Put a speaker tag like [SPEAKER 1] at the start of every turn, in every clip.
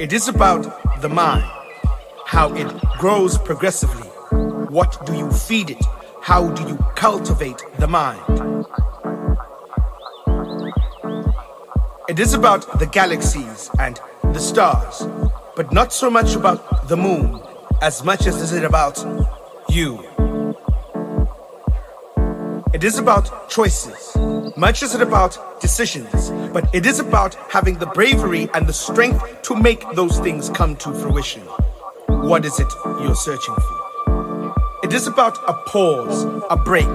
[SPEAKER 1] It is about the mind, how it grows progressively. What do you feed it? How do you cultivate the mind? It is about the galaxies and the stars, but not so much about the moon as much as it is about you. It is about choices, much as it about decisions, but it is about having the bravery and the strength to make those things come to fruition. What is it you're searching for? It is about a pause, a break,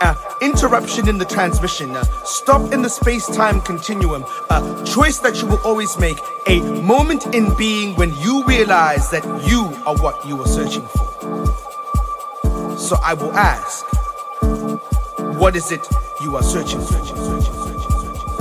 [SPEAKER 1] an interruption in the transmission, uh, stop in the space time continuum, a choice that you will always make, a moment in being when you realize that you are what you are searching for. So I will ask, what is it you are searching for?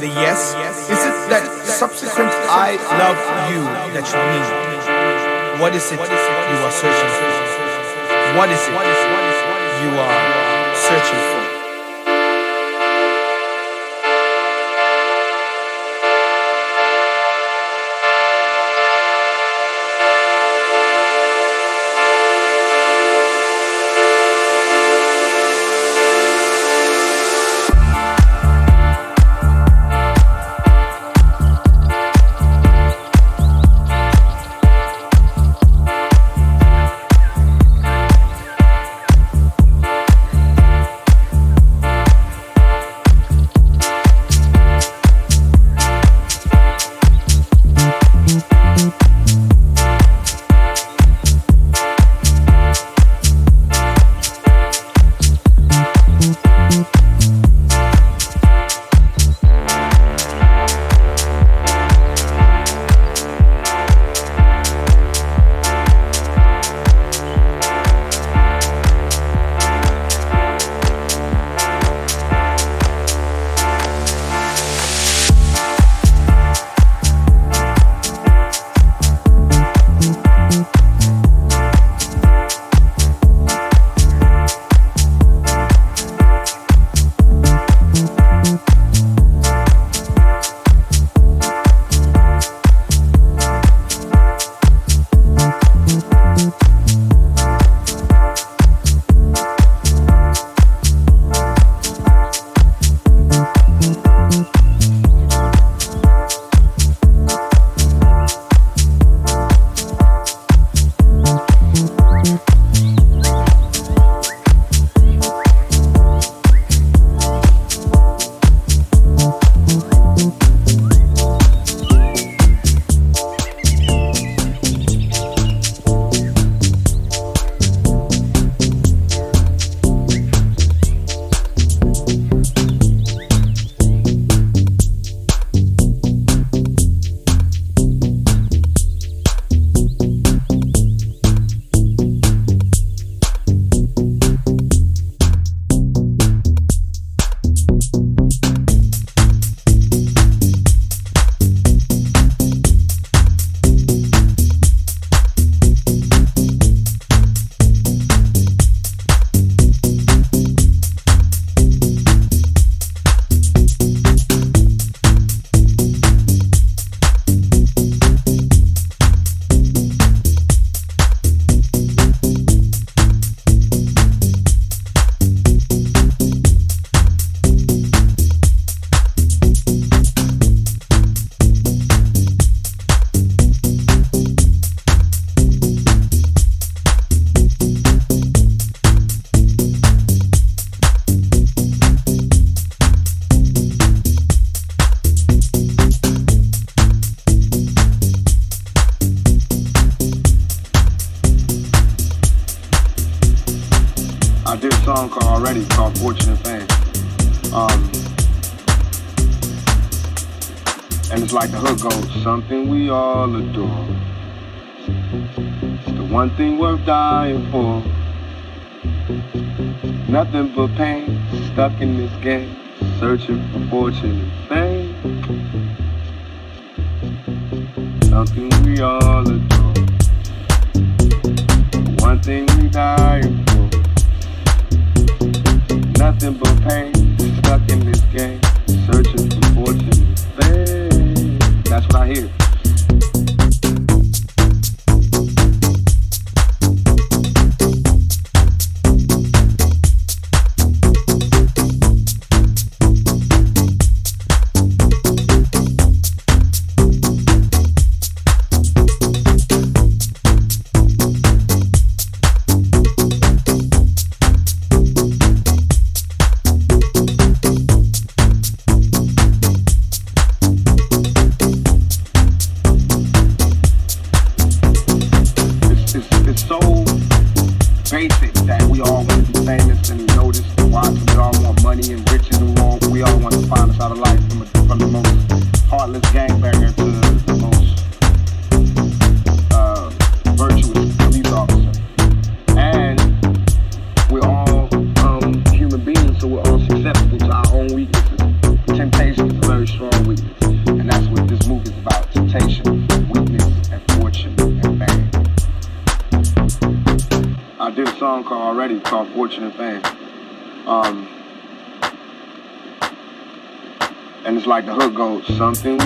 [SPEAKER 1] the yes? Is it that subsequent I love you that you need? What is it you are searching for? What is it you are searching for?
[SPEAKER 2] Something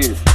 [SPEAKER 2] That's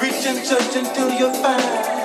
[SPEAKER 2] Reach and search until you find.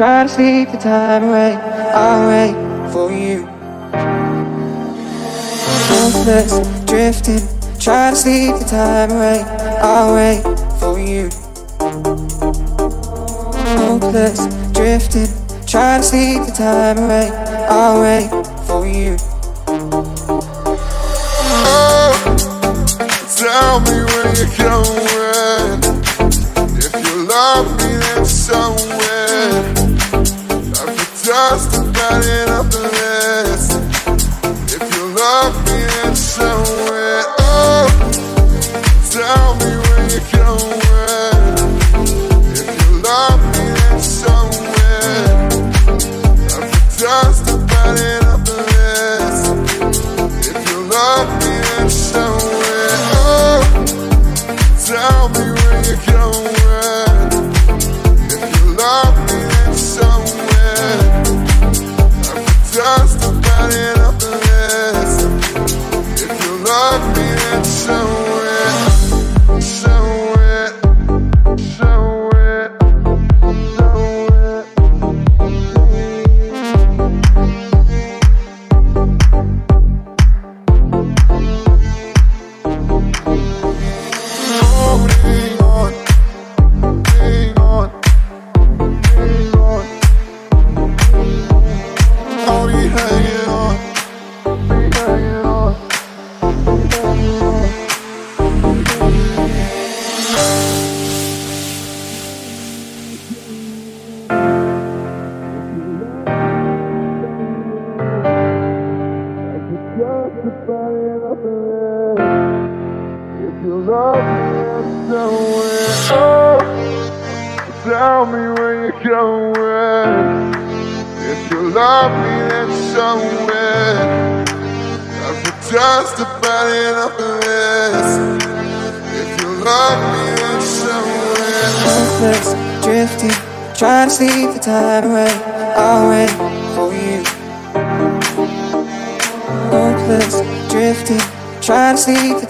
[SPEAKER 2] try to
[SPEAKER 3] sleep the time away. I'll wait for you. Hopeless, drifting, try to sleep the time away. I'll wait for you. Hopeless, drifting, try to sleep the time away. I'll wait for you.
[SPEAKER 4] Oh, tell me when you're coming. If you love me.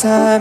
[SPEAKER 3] time.